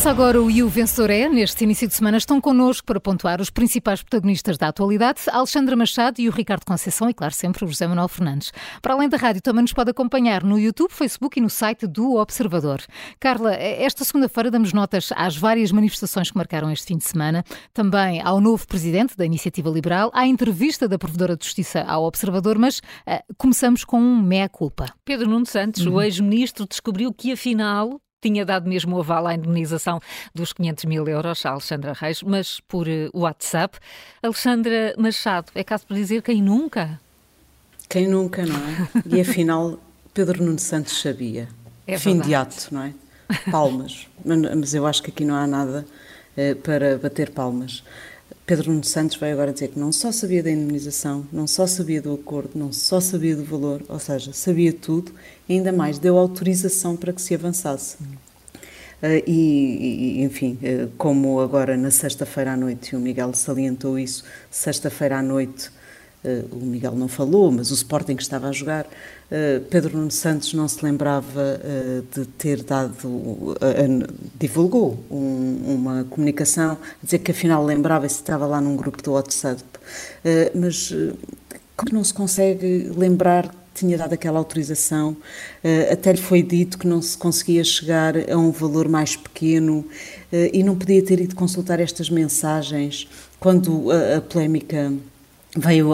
Começa agora o E o Vencedor é. Neste início de semana estão connosco para pontuar os principais protagonistas da atualidade, a Alexandra Machado e o Ricardo Conceição e, claro, sempre o José Manuel Fernandes. Para além da rádio, também nos pode acompanhar no YouTube, Facebook e no site do Observador. Carla, esta segunda-feira damos notas às várias manifestações que marcaram este fim de semana, também ao novo presidente da Iniciativa Liberal, à entrevista da Provedora de Justiça ao Observador, mas uh, começamos com um meia-culpa. Pedro Nuno Santos, uhum. o ex-ministro, descobriu que afinal tinha dado mesmo o aval à indemnização dos 500 mil euros a Alexandra Reis, mas por uh, WhatsApp. Alexandra Machado, é caso para dizer quem nunca? Quem nunca, não é? E afinal, Pedro Nuno Santos sabia. É Fim de ato, não é? Palmas. mas eu acho que aqui não há nada uh, para bater palmas. Pedro Nuno Santos vai agora dizer que não só sabia da indemnização, não só sabia do acordo, não só sabia do valor, ou seja, sabia tudo ainda mais deu autorização para que se avançasse. Uh, e, e, enfim, uh, como agora na sexta-feira à noite, e o Miguel salientou isso, sexta-feira à noite Uh, o Miguel não falou, mas o Sporting que estava a jogar. Pedro Nuno Santos não se lembrava de ter dado, divulgou um, uma comunicação, dizer que afinal lembrava-se estava lá num grupo do WhatsApp. mas como não se consegue lembrar que tinha dado aquela autorização? até lhe foi dito que não se conseguia chegar a um valor mais pequeno e não podia ter ido consultar estas mensagens quando a, a polémica veio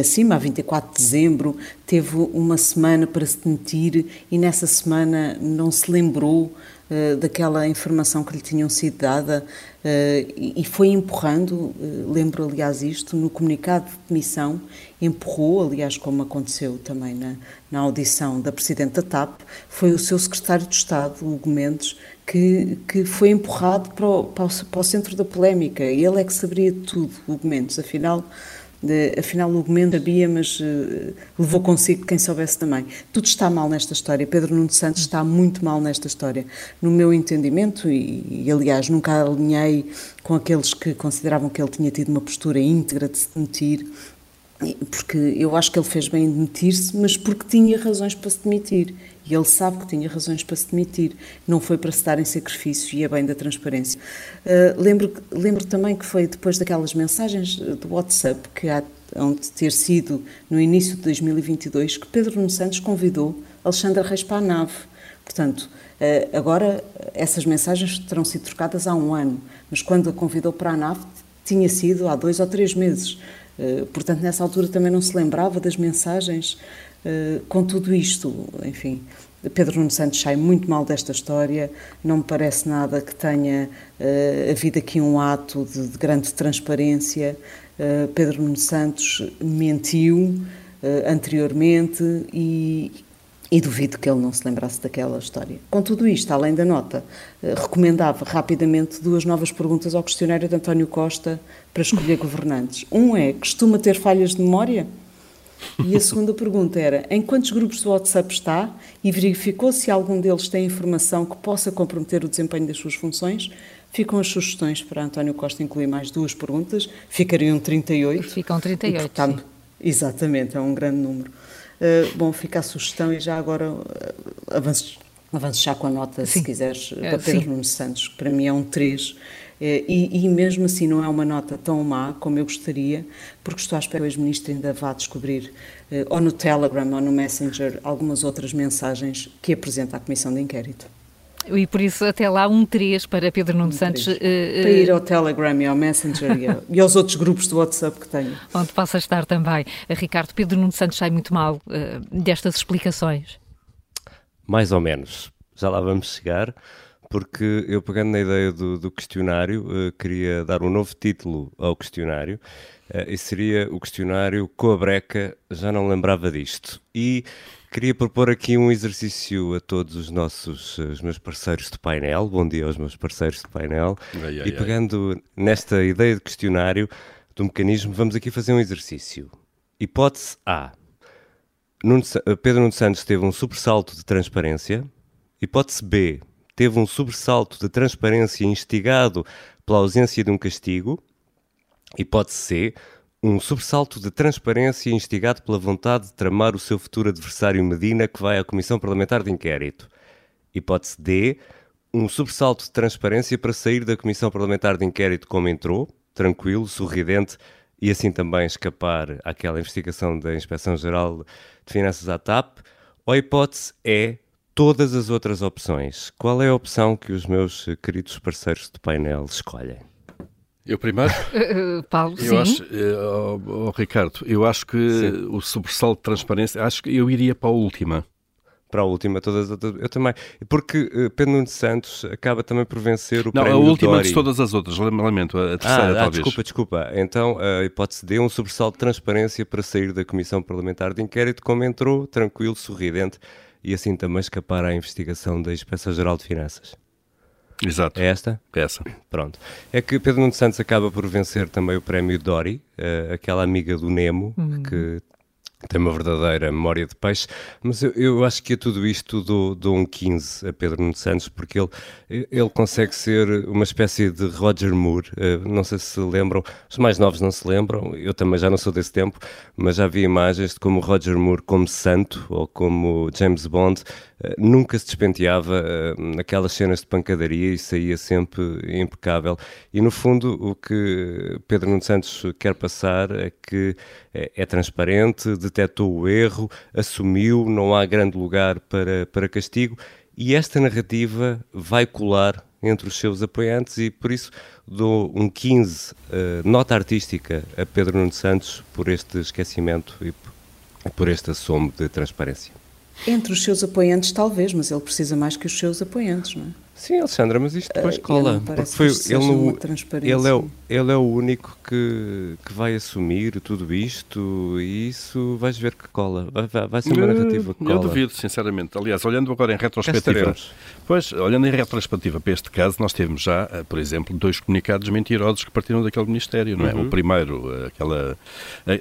acima, a 24 de dezembro, teve uma semana para se demitir e nessa semana não se lembrou uh, daquela informação que lhe tinham sido dada uh, e foi empurrando, uh, lembro aliás isto, no comunicado de demissão, empurrou, aliás como aconteceu também na, na audição da Presidente da TAP, foi o seu Secretário de Estado, Hugo Mendes, que, que foi empurrado para o, para, o, para o centro da polémica. Ele é que saberia tudo, Hugo Mendes. Afinal, de, afinal o Mendes sabia, mas uh, levou consigo quem soubesse também. Tudo está mal nesta história. Pedro Nuno Santos está muito mal nesta história. No meu entendimento, e, e aliás nunca alinhei com aqueles que consideravam que ele tinha tido uma postura íntegra de se demitir, porque eu acho que ele fez bem em demitir-se, mas porque tinha razões para se demitir. E ele sabe que tinha razões para se demitir. Não foi para se dar em sacrifício e é bem da transparência. Uh, lembro, lembro também que foi depois daquelas mensagens do WhatsApp que há de ter sido no início de 2022 que Pedro Nuno Santos convidou Alexandra Reis para a nave. Portanto, uh, agora essas mensagens terão sido trocadas há um ano, mas quando a convidou para a nave tinha sido há dois ou três meses. Uh, portanto, nessa altura também não se lembrava das mensagens. Eh, com tudo isto, enfim, Pedro Nuno Santos sai muito mal desta história, não me parece nada que tenha uh, havido aqui um ato de, de grande transparência. Uh, Pedro Nuno Santos mentiu uh, anteriormente e, e duvido que ele não se lembrasse daquela história. Com tudo isto, além da nota, recomendava rapidamente duas novas perguntas ao questionário de António Costa para escolher governantes. Um é: costuma ter falhas de memória? E a segunda pergunta era: em quantos grupos do WhatsApp está e verificou se algum deles tem informação que possa comprometer o desempenho das suas funções? Ficam as sugestões para António Costa incluir mais duas perguntas, ficariam 38. Ficam 38. E, portanto, exatamente, é um grande número. Uh, bom, fica a sugestão e já agora uh, avanço, já com a nota, sim. se quiseres, uh, para Pedro Nuno Santos, que para mim é um 3 eh, e, e, mesmo assim não é uma nota tão má como eu gostaria, porque estou à espera que o ex-ministro ainda vá descobrir, eh, ou no Telegram ou no Messenger, algumas outras mensagens que apresenta à Comissão de Inquérito. E por isso, até lá, um 3 para Pedro Nuno um Santos. Uh, para ir ao Telegram e ao Messenger e, e, aos outros grupos do WhatsApp que tenho. Onde possa estar também. Ricardo, Pedro Nuno Santos sai muito mal uh, destas explicações. Mais ou menos. Já lá vamos chegar porque eu pegando na ideia do, do questionário, uh, queria dar um novo título ao questionário, uh, e seria o questionário Com a Breca, já não lembrava disto. E queria propor aqui um exercício a todos os nossos, os meus parceiros de painel, bom dia aos meus parceiros de painel, ai, ai, e pegando ai. nesta ideia de questionário, do mecanismo, vamos aqui fazer um exercício. Hipótese A. Nuno, Pedro Nuno Santos teve um sobressalto de transparência. Hipótese B teve um sobressalto de transparência instigado pela ausência de um castigo. Hipótese C, um sobressalto de transparência instigado pela vontade de tramar o seu futuro adversário Medina, que vai à Comissão Parlamentar de Inquérito. Hipótese D, um sobressalto de transparência para sair da Comissão Parlamentar de Inquérito como entrou, tranquilo, sorridente, e assim também escapar àquela investigação da Inspeção-Geral de Finanças à TAP, ou a hipótese é todas as outras opções. Qual é a opção que os meus queridos parceiros de painel escolhem? Eu primeiro? Uh, Paulo, eu sim. Acho, uh, oh, oh, Ricardo, eu acho que sim. o sobressalto de transparência, acho que eu iria para a última para a última, todas as outras. Eu também. Porque uh, Pedro Nuno Santos acaba também por vencer o não, prémio a última Dori. de todas as outras, lamento, a terceira ah, talvez. Ah, desculpa, desculpa. Então a hipótese D, um sobressalto de transparência para sair da Comissão Parlamentar de Inquérito, como entrou, tranquilo, sorridente, e assim também escapar à investigação da Inspeção-Geral de Finanças. Exato. É esta? É essa. Pronto. É que Pedro Nuno Santos acaba por vencer também o prémio Dory, uh, aquela amiga do Nemo, Hum. que tem uma verdadeira memória de peixe, mas eu, eu acho que a tudo isto dou, dou um 15 a Pedro Nuno Santos, porque ele, ele consegue ser uma espécie de Roger Moore, uh, não sei se se lembram, os mais novos não se lembram, eu também já não sou desse tempo, mas já vi imagens de como Roger Moore como santo, ou como James Bond, nunca se despenteava naquelas cenas de pancadaria e saía sempre impecável, e no fundo o que Pedro Nuno Santos quer passar é que é, é transparente, detectou o erro, assumiu, não há grande lugar para, para castigo e esta narrativa vai colar entre os seus apoiantes e por isso dou um 15 uh, nota artística a Pedro Nuno Santos por este esquecimento e por este assomo de transparência. Entre os seus apoiantes, talvez, mas ele precisa mais que os seus apoiantes, não é? Sim, Alexandra, mas isto depois uh, cola. Porque foi, ele, no, ele, é, o, ele é o único que, que vai assumir tudo isto e isso vais ver que cola. Vai, vai ser uma narrativa que cola. Eu duvido, sinceramente. Aliás, olhando agora em retrospectiva. Pois, olhando em retrospectiva para este caso, nós temos já, por exemplo, dois comunicados mentirosos que partiram daquele Ministério, não é? Uhum. O primeiro, aquela,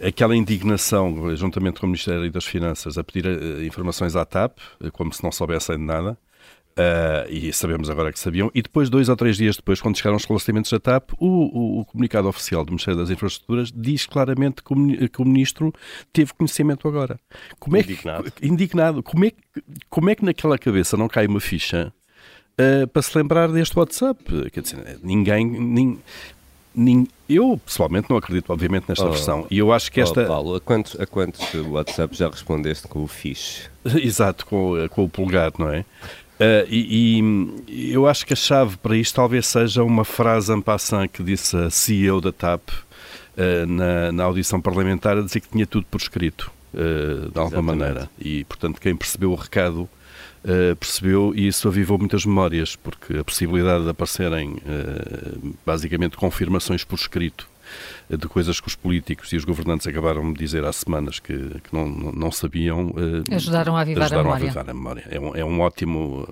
aquela indignação, juntamente com o Ministério das Finanças, a pedir informações à TAP, como se não soubessem de nada. Uh, e sabemos agora que sabiam, e depois, dois ou três dias depois, quando chegaram os esclarecimentos da TAP, o, o, o, comunicado oficial do Ministério das Infraestruturas diz claramente que o, que o Ministro teve conhecimento agora. Como é indignado. Que, indignado. Como é, como é que naquela cabeça não cai uma ficha uh, para se lembrar deste WhatsApp? Quer dizer, ninguém... ninguém Nin... Eu, pessoalmente, não acredito, obviamente, nesta oh, versão. E eu acho que esta. Oh, Paulo, a quantos, a quantos WhatsApp já respondeste com o fixe? Exato, com, com o polegar, não é? Uh, e, e, eu acho que a chave para isto talvez seja uma frase en passant que disse a CEO da TAP uh, na, na, audição parlamentar a dizer que tinha tudo por escrito, uh, de alguma Exatamente. maneira. E, portanto, quem percebeu o recado percebeu e isso avivou muitas memórias, porque a possibilidade de aparecerem basicamente confirmações por escrito de coisas que os políticos e os governantes acabaram de dizer há semanas que, que não, não sabiam. Ajudaram a avivar ajudaram a memória. A avivar a memória. É, um, é um ótimo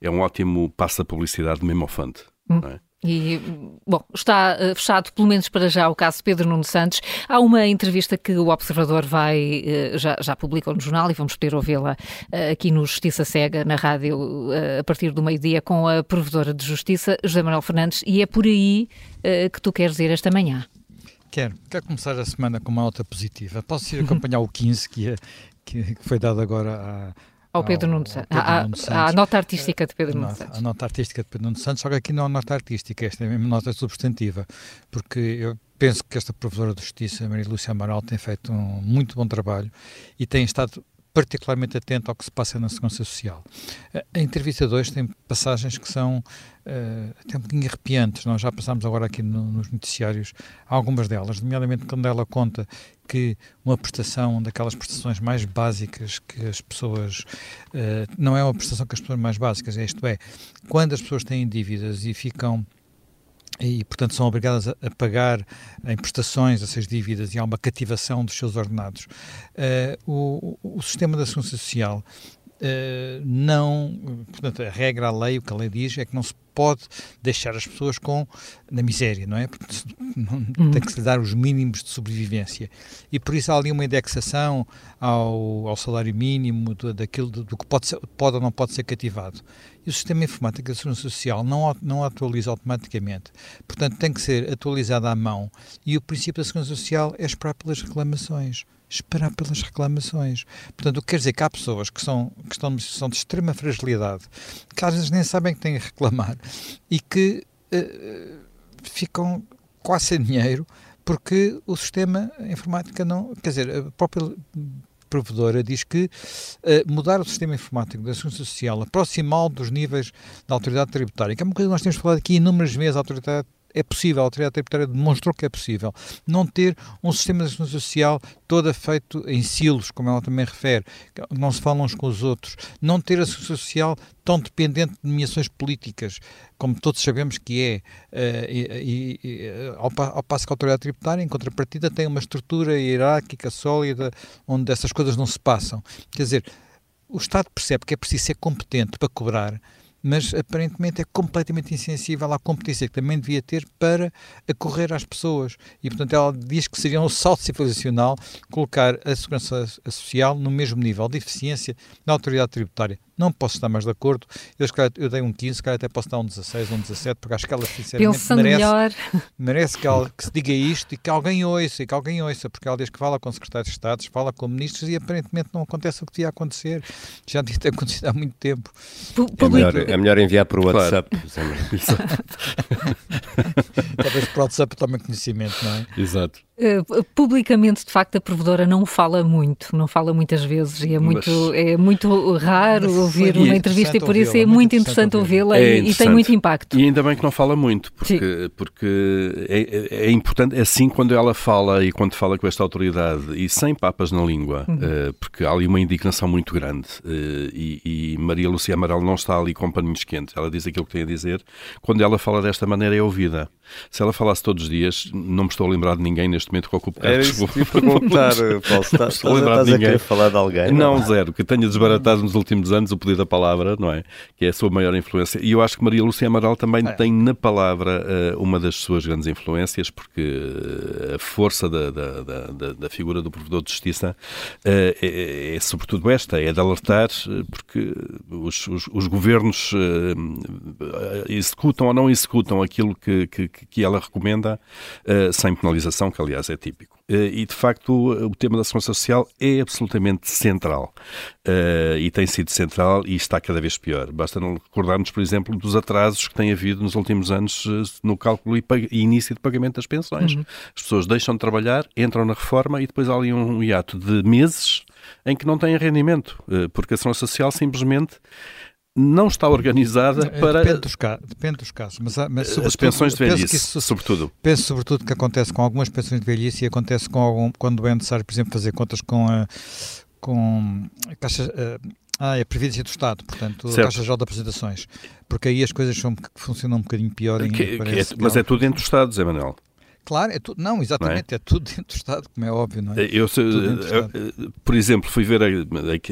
é um ótimo passo da publicidade mesmo ao fante. Hum. É? E, bom, está uh, fechado, pelo menos para já, o caso Pedro Nuno Santos. Há uma entrevista que o Observador vai, uh, já, já publicou no jornal e vamos poder ouvi-la uh, aqui no Justiça Cega, na rádio, a partir do meio-dia, com a Provedora de Justiça, José Manuel Fernandes, e é por aí que tu queres ir esta manhã. Quero. Quero começar a semana com uma nota positiva. Posso ir acompanhar o 15 que, é, que foi dado agora à ao Pedro Nuno Santos. A, nota artística de Pedro Nuno Santos. A nota artística de Pedro Nuno Santos, só que aqui não é nota artística, esta é mesmo nota substantiva, porque eu penso que esta professora de Justiça, Maria Lúcia Amaral, tem feito um muito bom trabalho e tem estado particularmente atento ao que se passa na segurança social. A entrevista 2 tem passagens que são uh, até um bocadinho arrepiantes, nós já passámos agora aqui no, nos noticiários algumas delas, nomeadamente quando ela conta que uma prestação daquelas prestações mais básicas que as pessoas uh, não é uma prestação que as pessoas mais básicas, é isto é, quando as pessoas têm dívidas e ficam e, portanto, são obrigadas a, a, pagar em prestações essas dívidas e há uma cativação dos seus ordenados. Uh, o, o, sistema da segurança social uh, não, portanto, a regra, a lei, o que a lei diz é que não se pode deixar as pessoas com na miséria, não é? Porque não, uhum. tem que se dar os mínimos de sobrevivência. E por isso há ali uma indexação ao, ao salário mínimo, do, daquilo do, do que pode, ser, pode ou não pode ser cativado. O sistema informático da Segurança Social não, não atualiza automaticamente. Portanto, tem que ser atualizado à mão. E o princípio da Segurança Social é esperar pelas reclamações esperar pelas reclamações. Portanto, o que quer dizer que há pessoas que são, que estão, são de extrema fragilidade, que às vezes nem sabem que têm a reclamar e que uh, ficam quase sem dinheiro porque o sistema informático não. Quer dizer, a própria provedora diz que uh, mudar o sistema informático da Segurança Social, aproximá-lo dos níveis da autoridade tributária, que é uma coisa que nós temos falado aqui inúmeras vezes, a autoridade é possível, a autoridade tributária demonstrou que é possível, não ter um sistema de segurança social todo feito em silos, como ela também refere, não se falam uns com os outros, não ter a segurança social tão dependente de nomeações políticas, como todos sabemos que é, uh, e, e, ao, ao, passo que a autoridade tributária, em contrapartida, tem uma estrutura hierárquica sólida, onde essas coisas não se passam. Quer dizer, o Estado percebe que é preciso ser competente para cobrar, mas aparentemente é completamente insensível à competência que também devia ter para acorrer às pessoas. E, portanto, ela diz que seria um salto civilizacional colocar a segurança social no mesmo nível de eficiência da autoridade tributária não posso estar mais de acordo. Eu, eu dei um 15, se calhar até posso dar um 16 ou um 17, porque acho que ela sinceramente Pensando merece, melhor. merece que, ela, que se diga isto e que alguém ouça, e que alguém ouça, porque ela diz que fala com secretários de Estado, fala com ministros e aparentemente não acontece o que devia acontecer. Já devia ter acontecido há muito tempo. É melhor, é melhor enviar para o WhatsApp. Claro. Talvez para o WhatsApp tomem conhecimento, não é? Exato. Uh, publicamente, de facto, a provedora não fala muito, não fala muitas vezes e é muito, mas, é muito raro ouvir uma entrevista e por isso é muito interessante ouvi-la é e, e, tem muito impacto. E ainda bem que não fala muito, porque, porque é, é, é, importante, é assim quando ela fala e quando fala com esta autoridade e sem papas na língua, uhum. uh, porque há ali uma indignação muito grande uh, e, e, Maria Lúcia Amaral não está ali com paninhos quentes, ela diz aquilo que tem a dizer, quando ela fala desta maneira é ouvida. Se ela falasse todos os dias, não me estou a lembrar de ninguém neste momento que ocupe cargos. Era isso que perguntar, Paulo. Está, estás, estás a querer falar de alguém? Não, não, zero. Que tenha desbaratado nos últimos anos o poder da palavra, não é? Que é a sua maior influência. E eu acho que Maria Lúcia Amaral também é. tem na palavra uh, uma das suas grandes influências, porque uh, a força da, da, da, da, figura do provedor de justiça uh, é, é, sobretudo esta, é de alertar, porque os, os, os governos executam ou não executam aquilo que, que, que ela recomenda sem penalização, que aliás é típico. e de facto o tema da segurança social é absolutamente central e tem sido central e está cada vez pior. Basta não recordarmos, por exemplo, dos atrasos que tem havido nos últimos anos no cálculo e, e início de pagamento das pensões. Uhum. As pessoas deixam de trabalhar, entram na reforma e depois há ali um hiato de meses em que não têm rendimento, porque a segurança social simplesmente não está organizada é, para. Depende dos, ca... Depende dos casos. Mas, mas As pensões de velhice, isso, sobretudo. Penso sobretudo que acontece com algumas pensões de velhice e acontece com algum, quando é necessário, por exemplo, fazer contas com a, com a Caixa. Ah, é a Previdência do Estado, portanto, certo. a Caixa Geral de Apresentações. Porque aí as coisas são, funcionam um bocadinho pior. Que, que é, mas é tudo entre os Estados, Zé Manuel. Claro, é tudo, não, exatamente, não é? é? tudo dentro do Estado, como é óbvio, não é? Eu, se, por exemplo, fui ver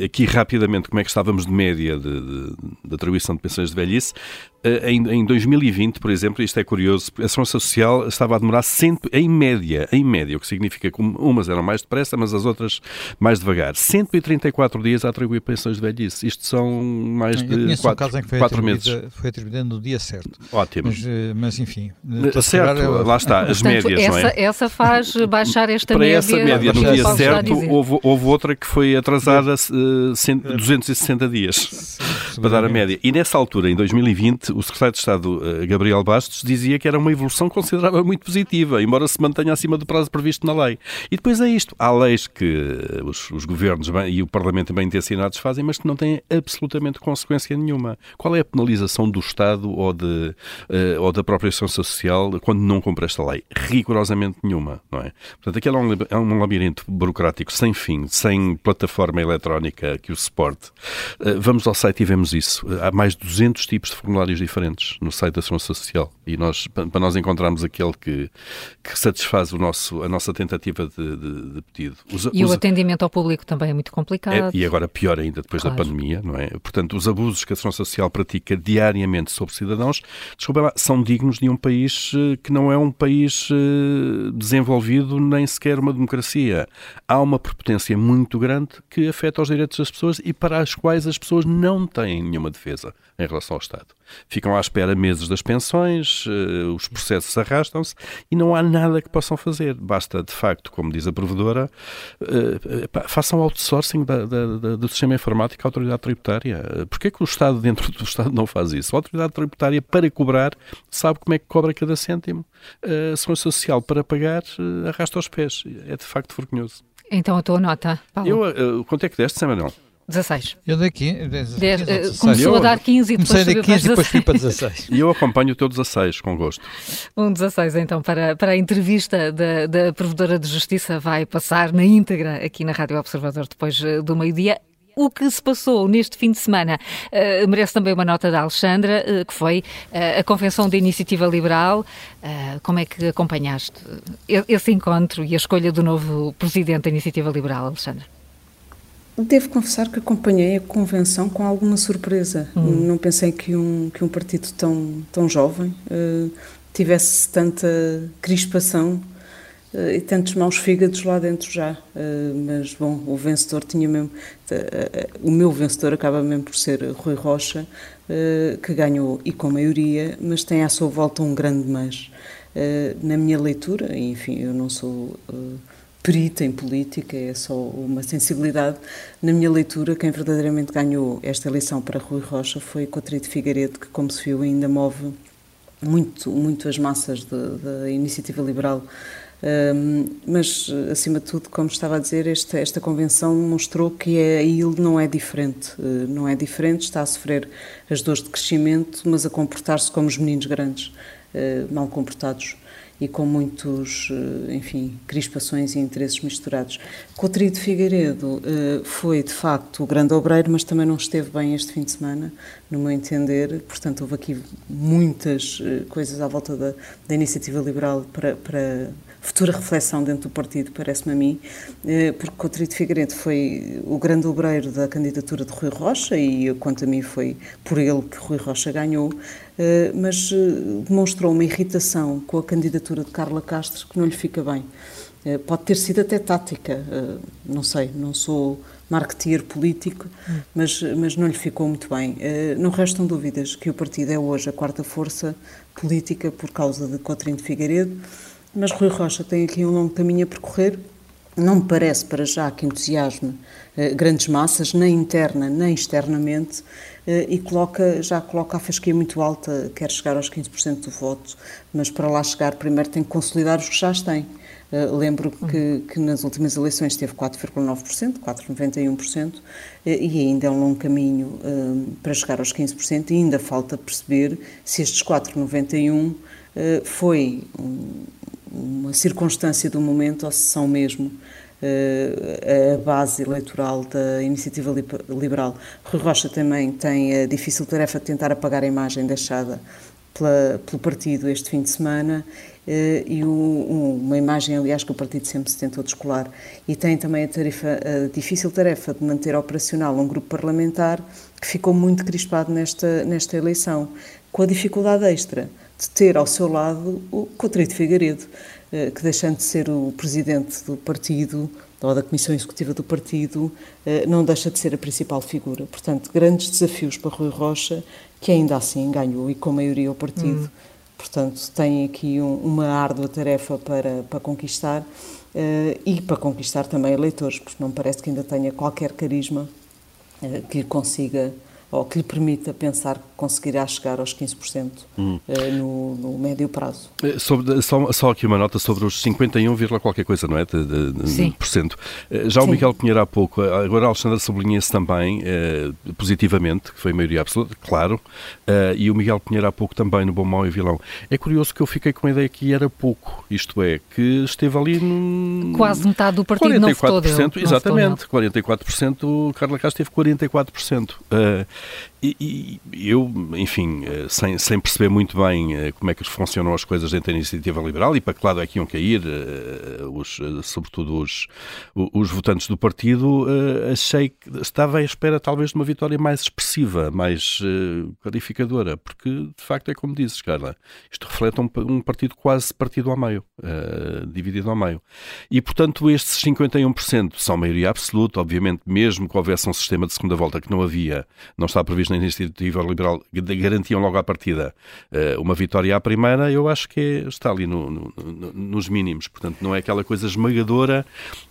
aqui rapidamente como é que estávamos de média de, de, de atribuição de pensões de velhice. Eh, em, em 2020, por exemplo, isto é curioso, a Segurança Social estava a demorar cento, em média, em média, o que significa que umas eram mais depressa, mas as outras mais devagar. 134 dias a atribuir pensões de velhice. Isto são mais de 4, um quatro meses. Foi atribuído no dia certo. Ótimo. Mas, eh, mas enfim. Certo, lá está, as Portanto, médias, essa, não é? Essa faz baixar esta Para média. Para essa média, no dia certo, houve, houve, outra que foi atrasada uh, 260 dias para dar a média. E nessa altura, em 2020, o secretário de Estado, uh, Gabriel Bastos, dizia que era uma evolução considerável muito positiva, embora se mantenha acima do prazo previsto na lei. E depois é isto. Há leis que os, os governos bem, e o Parlamento bem intencionados fazem, mas que não têm absolutamente consequência nenhuma. Qual é a penalização do Estado ou, de, uh, ou da própria ação social quando não cumpre esta lei? rigorosamente nenhuma, não é? Portanto, aquilo é um, é um labirinto burocrático sem fim, sem plataforma eletrónica que o suporte. Uh, vamos ao site e vemos fazemos isso. Há mais de 200 tipos de formulários diferentes no site da Segurança Social e nós, para nós encontrarmos aquele que, que satisfaz o nosso, a nossa tentativa de, de, de pedido. Os, e os, o atendimento ao público também é muito complicado. É, e agora pior ainda depois claro. da pandemia, não é? Portanto, os abusos que a Segurança Social pratica diariamente sobre cidadãos, desculpa lá, são dignos de um país eh, que não é um país eh, desenvolvido nem sequer uma democracia. Há uma prepotência muito grande que afeta os direitos das pessoas e para as quais as pessoas não têm nenhuma defesa em relação ao Estado. Ficam à espera meses das pensões, eh, os processos arrastam-se e não há nada que possam fazer. Basta, de facto, como diz a provedora, façam outsourcing da, da, do sistema informático à autoridade tributária. Porquê que o Estado, dentro do Estado, não faz isso? A autoridade tributária, para cobrar, sabe como é que cobra cada cêntimo. A Segurança Social, para pagar, arrasta os pés. É de facto vergonhoso. Então a tua nota, Paulo? Eu, quanto é que deste, Samuel? 16. Eu dei 15. 10, 10, 15 começou eu, a dar 15 e depois Comecei a dar 15 e depois fui para 16. E eu acompanho o teu 16, com gosto. Um 16, então, para, para a entrevista da, da Provedora de Justiça vai passar na íntegra aqui na Rádio Observador depois eh, do meio-dia o que se passou neste fim de semana uh, merece também uma nota da Alexandra, uh, que foi uh, a Convenção da Iniciativa Liberal. como é que acompanhaste esse encontro e a escolha do novo presidente da Iniciativa Liberal, Alexandra? Devo confessar que acompanhei a convenção com alguma surpresa. Hum. Não pensei que um, que um partido tão, tão jovem uh, tivesse tanta crispação uh, e tantos maus fígados lá dentro já. Uh, mas, bom, o vencedor tinha mesmo. o meu vencedor acaba mesmo por ser Rui Rocha, que ganhou e com maioria, mas tem à sua volta um grande mas. na minha leitura, enfim, eu não sou perita em política, é só uma sensibilidade. Na minha leitura, quem verdadeiramente ganhou esta eleição para Rui Rocha foi Cotrito Figueiredo, que, como se viu, ainda move muito, muito as massas da iniciativa liberal. Um, mas, acima de tudo, como estava a dizer, esta, esta convenção mostrou que é, a IL não é diferente. Uh, não é diferente, está a sofrer as dores de crescimento, mas a comportar-se como os meninos grandes, uh, mal comportados e com muitos, eh, enfim, crispações e interesses misturados. Coutrinho de Figueiredo eh, foi, de facto, o grande obreiro, mas também não esteve bem este fim de semana, no meu entender. Portanto, houve aqui muitas eh, coisas à volta da, da iniciativa liberal para, para futura reflexão dentro do partido, parece-me a mim, porque Coutinho de Figueiredo foi o grande obreiro da candidatura de Rui Rocha e, quanto a mim, foi por ele que Rui Rocha ganhou. Eh, mas eh, demonstrou uma irritação com a candidatura de Carla Castro que não lhe fica bem. Eh, pode ter sido até tática, não sei, não sou marketeer político, mas, mas não lhe ficou muito bem. Não restam dúvidas que o partido é hoje a quarta força política por causa de Cotrim de Figueiredo, mas Rui Rocha tem aqui um longo caminho a percorrer. Não me parece para já que entusiasme grandes massas, nem interna nem externamente, eh, e coloca, já coloca a fasquia muito alta, quer chegar aos 15% do voto, mas para lá chegar primeiro tem que consolidar os que já têm. Uh, lembro que, que, nas últimas eleições teve 4,9%, 4,91%, uh, e ainda é um longo caminho uh, para chegar aos 15%, e ainda falta perceber se estes 4,91% foi um, uma circunstância do momento ou se são mesmo eh, a base eleitoral da iniciativa liberal. Rui Rocha também tem a difícil tarefa de tentar apagar a imagem deixada pela, pelo partido este fim de semana eh, e uma imagem, aliás, que o partido sempre se tentou descolar. E tem também a, tarefa, a difícil tarefa de manter operacional um grupo parlamentar que ficou muito crispado nesta, nesta eleição, com a dificuldade extra de ter ao seu lado o Coutinho Figueiredo, eh, que deixando de ser o presidente do partido ou da Comissão Executiva do partido, eh, não deixa de ser a principal figura. Portanto, grandes desafios para Rui Rocha, que ainda assim ganhou e com maioria o partido. Hum. Portanto, tem aqui um, uma árdua tarefa para, para conquistar uh, e para conquistar também eleitores, porque não parece que ainda tenha qualquer carisma que consiga ou que lhe permita pensar que conseguirá chegar aos 15% hum. Eh, no, no, médio prazo. Eh, sobre, só, só, aqui uma nota sobre os 51, qualquer coisa, não é? De, de, de por cento. Eh, já o Sim. Miguel Pinheiro há pouco, agora a Alexandra sublinha-se também eh, positivamente, que foi a maioria absoluta, claro, eh, e o Miguel Pinheiro há pouco também no Bom, Mau e Vilão. É curioso que eu fiquei com a ideia que era pouco, isto é, que esteve ali num... Quase metade do partido 44%, não votou dele, Exatamente, 44%, Carla Castro teve 44%. Uh, E, e, eu, enfim, eh, sem, sem perceber muito bem eh, como é que funcionam as coisas dentro da iniciativa liberal e para que lado é que iam cair, eh, os, sobretudo os, os votantes do partido, achei que estava à espera talvez de uma vitória mais expressiva, mais clarificadora, porque de facto é como dizes, Carla, isto reflete um, um partido quase partido ao meio, dividido ao meio. E portanto estes 51% são maioria absoluta, obviamente, mesmo que houvesse um sistema de segunda volta que não havia, não está previsto na iniciativa liberal garantiam logo à partida uh, uma vitória à primeira, eu acho que é, está ali no, no, no, nos mínimos. Portanto, não é aquela coisa esmagadora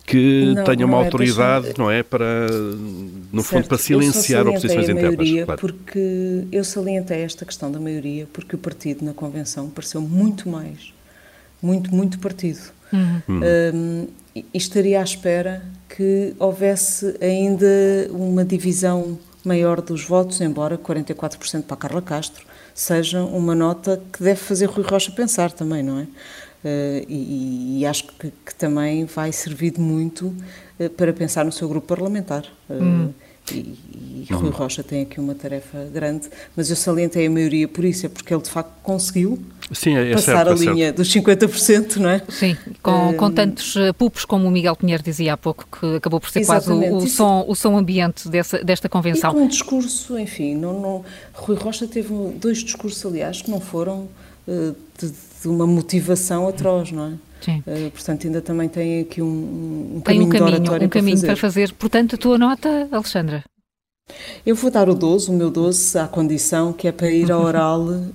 que não, tenha uma é, autoridade, deixa... não é? Para, no certo, fundo, para silenciar oposições internas. Claro. Porque eu salientei esta questão da maioria porque o partido na convenção pareceu muito mais, muito, muito partido. Uhum. Um, e estaria à espera que houvesse ainda uma divisão maior dos votos, embora 44% para Carla Castro seja uma nota que deve fazer Rui Rocha pensar também, não é? Uh, e, e, acho que, que, também vai servir de muito uh, para pensar no seu grupo parlamentar. Uh, hum. E, e Rui Rocha tem aqui uma tarefa grande, mas eu salientei a maioria por isso, é porque ele de facto conseguiu Sim, é, é passar certo, a é linha certo. dos 50%, não é? Sim, com, com tantos uh, pupos, como o Miguel Pinheiro dizia há pouco, que acabou por ser quase o, o som, o som ambiente dessa, desta convenção. E com um discurso, enfim, não, não, Rui Rocha teve dois discursos, aliás, que não foram uh, de, de, uma motivação atroz, não é? Uh, portanto, ainda também tem aqui um, um caminho, tem um caminho, um caminho para fazer. para fazer. Portanto, a tua nota, Alexandra? Eu vou dar o 12, o meu 12, à condição que é para ir ao oral uh,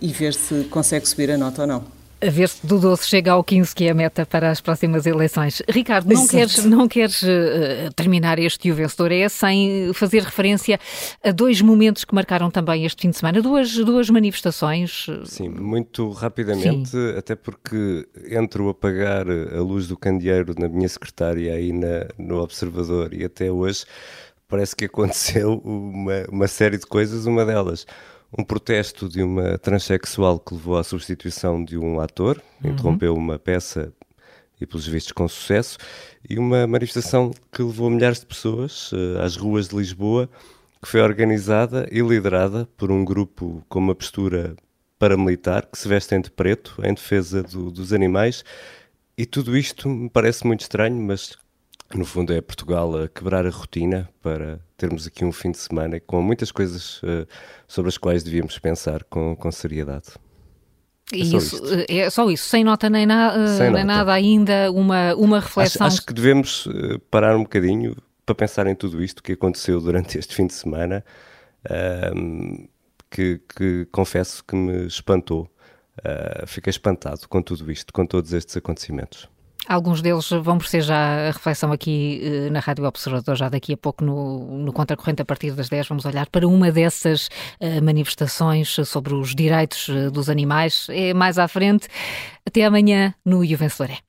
e ver se consegue subir a nota ou não. A ver se do 12 chega ao 15, que é a meta para as próximas eleições. Ricardo, não Exato. queres, não queres uh, terminar este O Vencedor é sem fazer referência a dois momentos que marcaram também este fim de semana, duas, duas manifestações. Sim, muito rapidamente, Sim. até porque entre o apagar a luz do candeeiro na minha secretária aí na, no Observador e até hoje, parece que aconteceu uma, uma série de coisas, uma delas um protesto de uma transexual que levou à substituição de um ator, uhum. interrompeu uma peça e, pelos vistos, com sucesso, e uma manifestação que levou milhares de pessoas uh, às ruas de Lisboa, que foi organizada e liderada por um grupo com uma postura paramilitar, que se vestem de preto em defesa do, dos animais. E tudo isto me parece muito estranho, mas no fundo é Portugal a quebrar a rotina para termos aqui um fim de semana com muitas coisas uh, sobre as quais devíamos pensar com, com seriedade. É isso, só é só isso, sem nota nem, na, uh, sem nem nota. nada ainda, uma, uma reflexão. Acho, acho que devemos uh, parar um bocadinho para pensar em tudo isto que aconteceu durante este fim de semana, ehm, que, que, confesso que me espantou. fiquei espantado com tudo isto, com todos estes acontecimentos. Alguns deles vão ser já a reflexão aqui eh, na Rádio Observador, já daqui a pouco no, no Contracorrente, a partir das 10, vamos olhar para uma dessas uh, manifestações sobre os direitos uh, dos animais. É mais à frente. Até amanhã no E o Vencedor é.